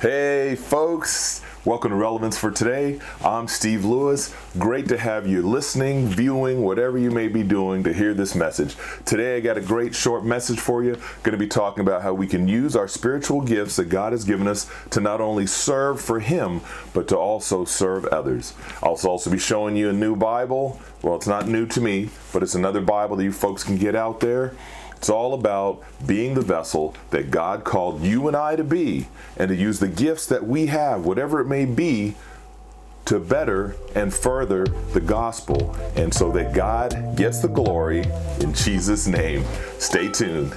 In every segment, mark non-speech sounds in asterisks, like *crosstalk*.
Hey, folks. Welcome to Relevance for Today. I'm Steve Lewis. Great to have you listening, viewing, whatever you may be doing to hear this message. Today, I got a great short message for you. Going to be talking about how we can use our spiritual gifts that God has given us to not only serve for Him, but to also serve others. I'll also be showing you a new Bible. Well, it's not new to me, but it's another Bible that you folks can get out there. It's all about being the vessel that God called you and I to be and to use the gifts that we have, whatever it may be, to better and further the gospel and so that God gets the glory in Jesus' name. Stay tuned.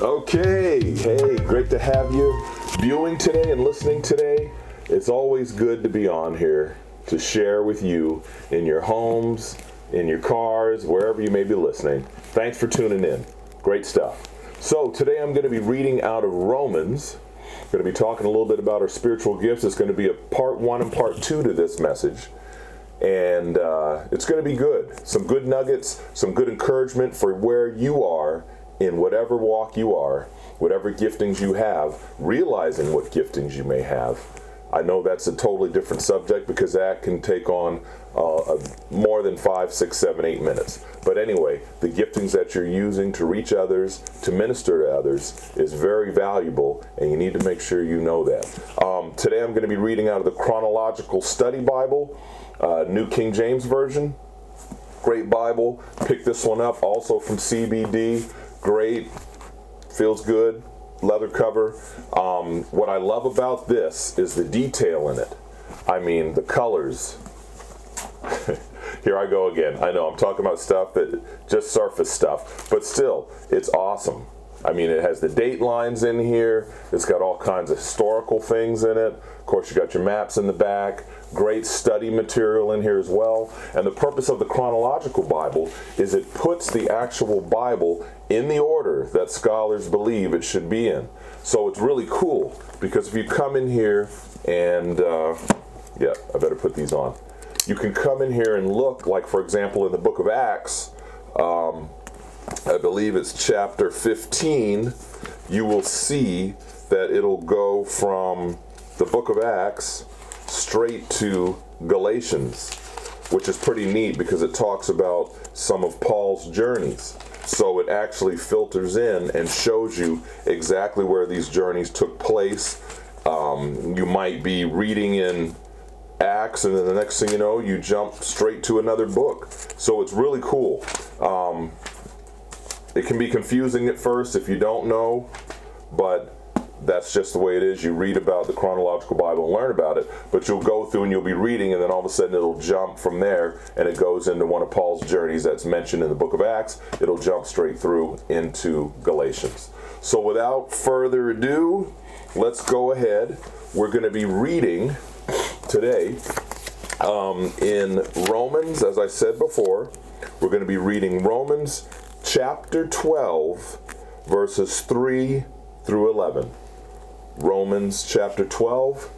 Okay, hey, great to have you viewing today and listening today. It's always good to be on here to share with you in your homes, in your cars, wherever you may be listening. Thanks for tuning in. Great stuff. So, today I'm going to be reading out of Romans. I'm going to be talking a little bit about our spiritual gifts. It's going to be a part one and part two to this message. And uh, it's going to be good. Some good nuggets, some good encouragement for where you are in whatever walk you are, whatever giftings you have, realizing what giftings you may have I know that's a totally different subject because that can take on uh, more than five, six, seven, eight minutes. But anyway, the giftings that you're using to reach others, to minister to others, is very valuable, and you need to make sure you know that. Um, today I'm going to be reading out of the Chronological Study Bible, uh, New King James Version. Great Bible. Pick this one up, also from CBD. Great. Feels good leather cover. Um, what I love about this is the detail in it. I mean, the colors. *laughs* Here I go again. I know I'm talking about stuff that just surface stuff, but still, it's awesome. I mean, it has the date lines in here. It's got all kinds of historical things in it. Of course, you got your maps in the back. Great study material in here as well. And the purpose of the chronological Bible is it puts the actual Bible in the order that scholars believe it should be in. So it's really cool because if you come in here and, uh, yeah, I better put these on. You can come in here and look, like for example, in the book of Acts, um, I believe it's chapter 15, you will see that it'll go from the book of Acts straight to Galatians, which is pretty neat because it talks about some of Paul's journeys. So it actually filters in and shows you exactly where these journeys took place. Um, you might be reading in Acts, and then the next thing you know, you jump straight to another book. So it's really cool. Um, it can be confusing at first if you don't know, but that's just the way it is. You read about the chronological Bible and learn about it, but you'll go through and you'll be reading, and then all of a sudden it'll jump from there and it goes into one of Paul's journeys that's mentioned in the book of Acts. It'll jump straight through into Galatians. So without further ado, let's go ahead. We're going to be reading today um, in Romans, as I said before. We're going to be reading Romans chapter 12, verses 3 through 11. Romans chapter 12,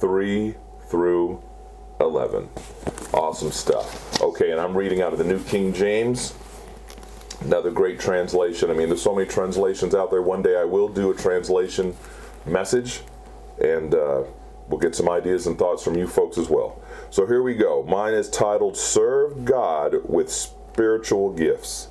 3 through 11. Awesome stuff. Okay, and I'm reading out of the New King James. Another great translation. I mean, there's so many translations out there. One day I will do a translation message, and uh, we'll get some ideas and thoughts from you folks as well. So here we go. Mine is titled Serve God with Spiritual Gifts.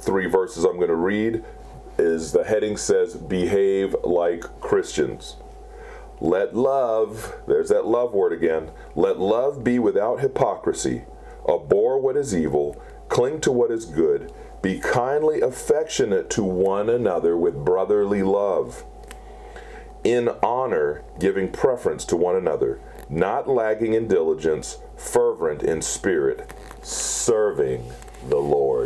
three verses I'm going to read is the heading says behave like Christians. Let love, there's that love word again, let love be without hypocrisy. Abhor what is evil, cling to what is good, be kindly affectionate to one another with brotherly love. In honor, giving preference to one another, not lagging in diligence, fervent in spirit, serving the Lord.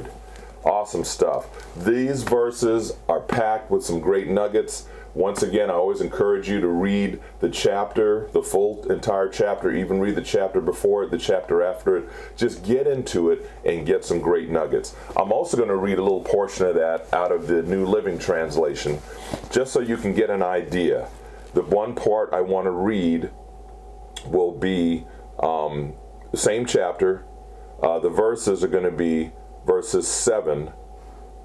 Awesome stuff. These verses are packed with some great nuggets. Once again, I always encourage you to read the chapter, the full entire chapter, even read the chapter before it, the chapter after it. Just get into it and get some great nuggets. I'm also going to read a little portion of that out of the New Living Translation, just so you can get an idea. The one part I want to read will be um, the same chapter. Uh, the verses are going to be verses 7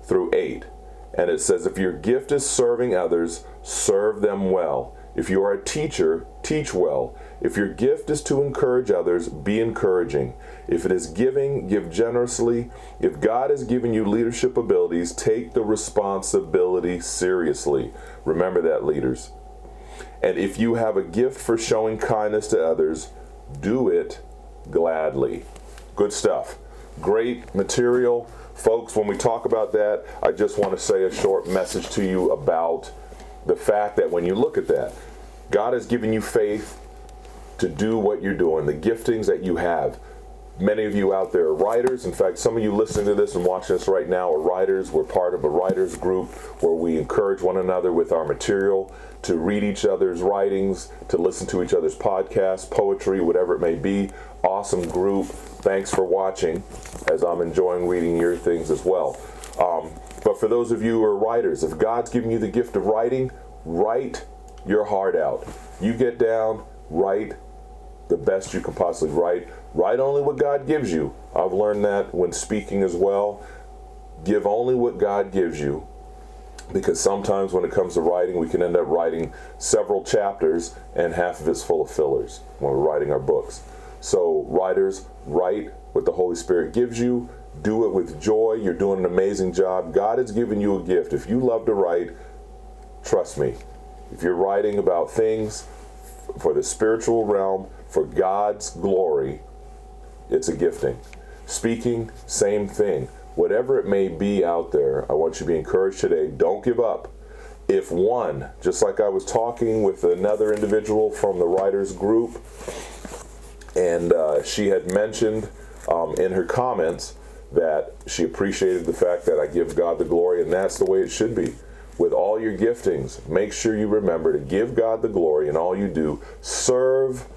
through 8. And it says, If your gift is serving others, serve them well. If you are a teacher, teach well. If your gift is to encourage others, be encouraging. If it is giving, give generously. If God has given you leadership abilities, take the responsibility seriously. Remember that, leaders. And if you have a gift for showing kindness to others, do it gladly. Good stuff. Great material. Folks, when we talk about that, I just want to say a short message to you about the fact that when you look at that, God has given you faith to do what you're doing, the giftings that you have. Many of you out there are writers. In fact, some of you listening to this and watching this right now are writers. We're part of a writers group where we encourage one another with our material to read each other's writings, to listen to each other's podcasts, poetry, whatever it may be. Awesome group. Thanks for watching as I'm enjoying reading your things as well. Um, but for those of you who are writers, if God's given you the gift of writing, write your heart out. You get down, write the best you can possibly write. Write only what God gives you. I've learned that when speaking as well. Give only what God gives you because sometimes when it comes to writing, we can end up writing several chapters and half of it's full of fillers when we're writing our books. So, writers, write what the Holy Spirit gives you, do it with joy. You're doing an amazing job. God has given you a gift. If you love to write, trust me, if you're writing about things for the spiritual realm, for God's glory, it's a gifting. Speaking, same thing. Whatever it may be out there, I want you to be encouraged today. Don't give up. If one, just like I was talking with another individual from the writers group, and uh, she had mentioned um, in her comments that she appreciated the fact that I give God the glory, and that's the way it should be. With all your giftings, make sure you remember to give God the glory in all you do. Serve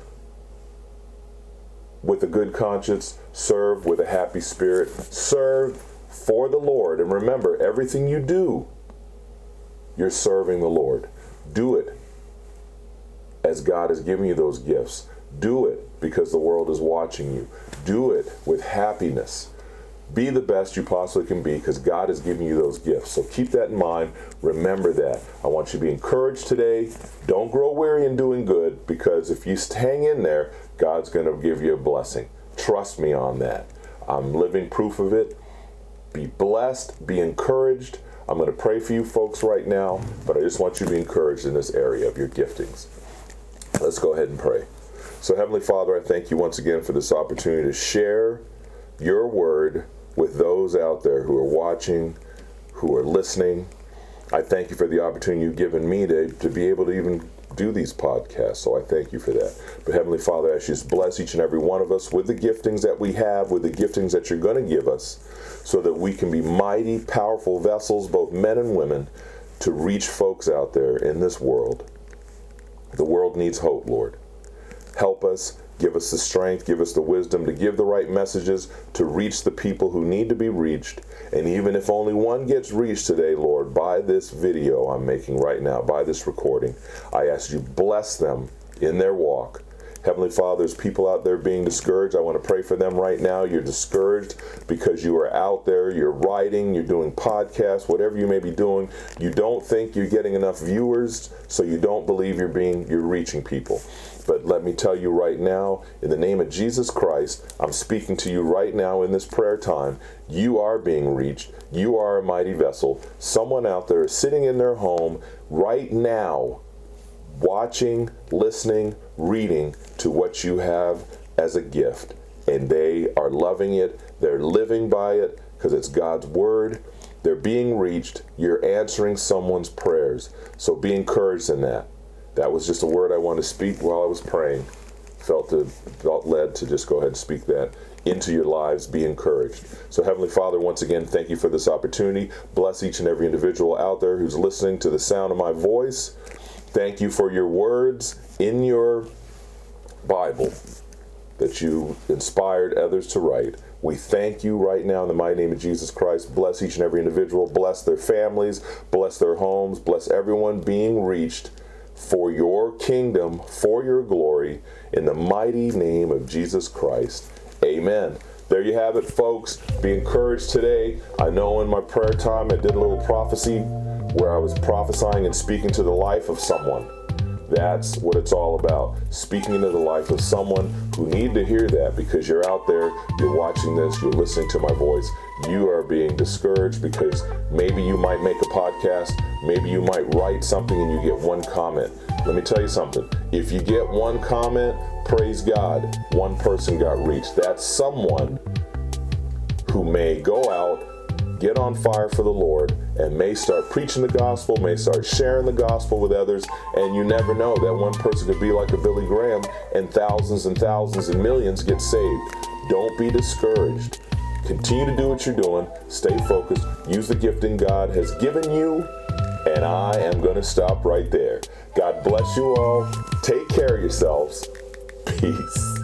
with a good conscience, serve with a happy spirit, serve for the Lord. And remember, everything you do, you're serving the Lord. Do it as God has given you those gifts. Do it because the world is watching you. Do it with happiness. Be the best you possibly can be because God has given you those gifts. So keep that in mind. Remember that. I want you to be encouraged today. Don't grow weary in doing good because if you hang in there, God's going to give you a blessing. Trust me on that. I'm living proof of it. Be blessed, be encouraged. I'm going to pray for you folks right now, but I just want you to be encouraged in this area of your giftings. Let's go ahead and pray. So, Heavenly Father, I thank you once again for this opportunity to share your word with those out there who are watching, who are listening. I thank you for the opportunity you've given me to, to be able to even do these podcasts. So I thank you for that. But Heavenly Father, I just bless each and every one of us with the giftings that we have, with the giftings that you're going to give us, so that we can be mighty, powerful vessels, both men and women, to reach folks out there in this world. The world needs hope, Lord. Help us Give us the strength, give us the wisdom to give the right messages to reach the people who need to be reached. And even if only one gets reached today, Lord, by this video I'm making right now, by this recording, I ask you bless them in their walk. Heavenly Father, there's people out there being discouraged. I want to pray for them right now. You're discouraged because you are out there, you're writing, you're doing podcasts, whatever you may be doing. You don't think you're getting enough viewers, so you don't believe you're being you're reaching people. But let me tell you right now, in the name of Jesus Christ, I'm speaking to you right now in this prayer time. You are being reached. You are a mighty vessel. Someone out there is sitting in their home right now, watching, listening, reading to what you have as a gift. And they are loving it, they're living by it because it's God's word. They're being reached. You're answering someone's prayers. So be encouraged in that. That was just a word I wanted to speak while I was praying. Felt to, felt led to just go ahead and speak that into your lives. Be encouraged. So, Heavenly Father, once again, thank you for this opportunity. Bless each and every individual out there who's listening to the sound of my voice. Thank you for your words in your Bible that you inspired others to write. We thank you right now in the mighty name of Jesus Christ. Bless each and every individual. Bless their families. Bless their homes. Bless everyone being reached for your kingdom, for your glory, in the mighty name of Jesus Christ. Amen. There you have it, folks. Be encouraged today. I know in my prayer time I did a little prophecy where I was prophesying and speaking to the life of someone. That's what it's all about. Speaking into the life of someone who need to hear that because you're out there, you're watching this, you're listening to my voice. You are being discouraged because maybe you might make a podcast, maybe you might write something and you get one comment. Let me tell you something. If you get one comment, praise God, one person got reached. That's someone who may go out get on fire for the Lord and may start preaching the gospel, may start sharing the gospel with others, and you never know that one person could be like a Billy Graham and thousands and thousands and millions get saved. Don't be discouraged. Continue to do what you're doing, stay focused, use the gifting God has given you, and I am going to stop right there. God bless you all. Take care of yourselves. *laughs* Peace.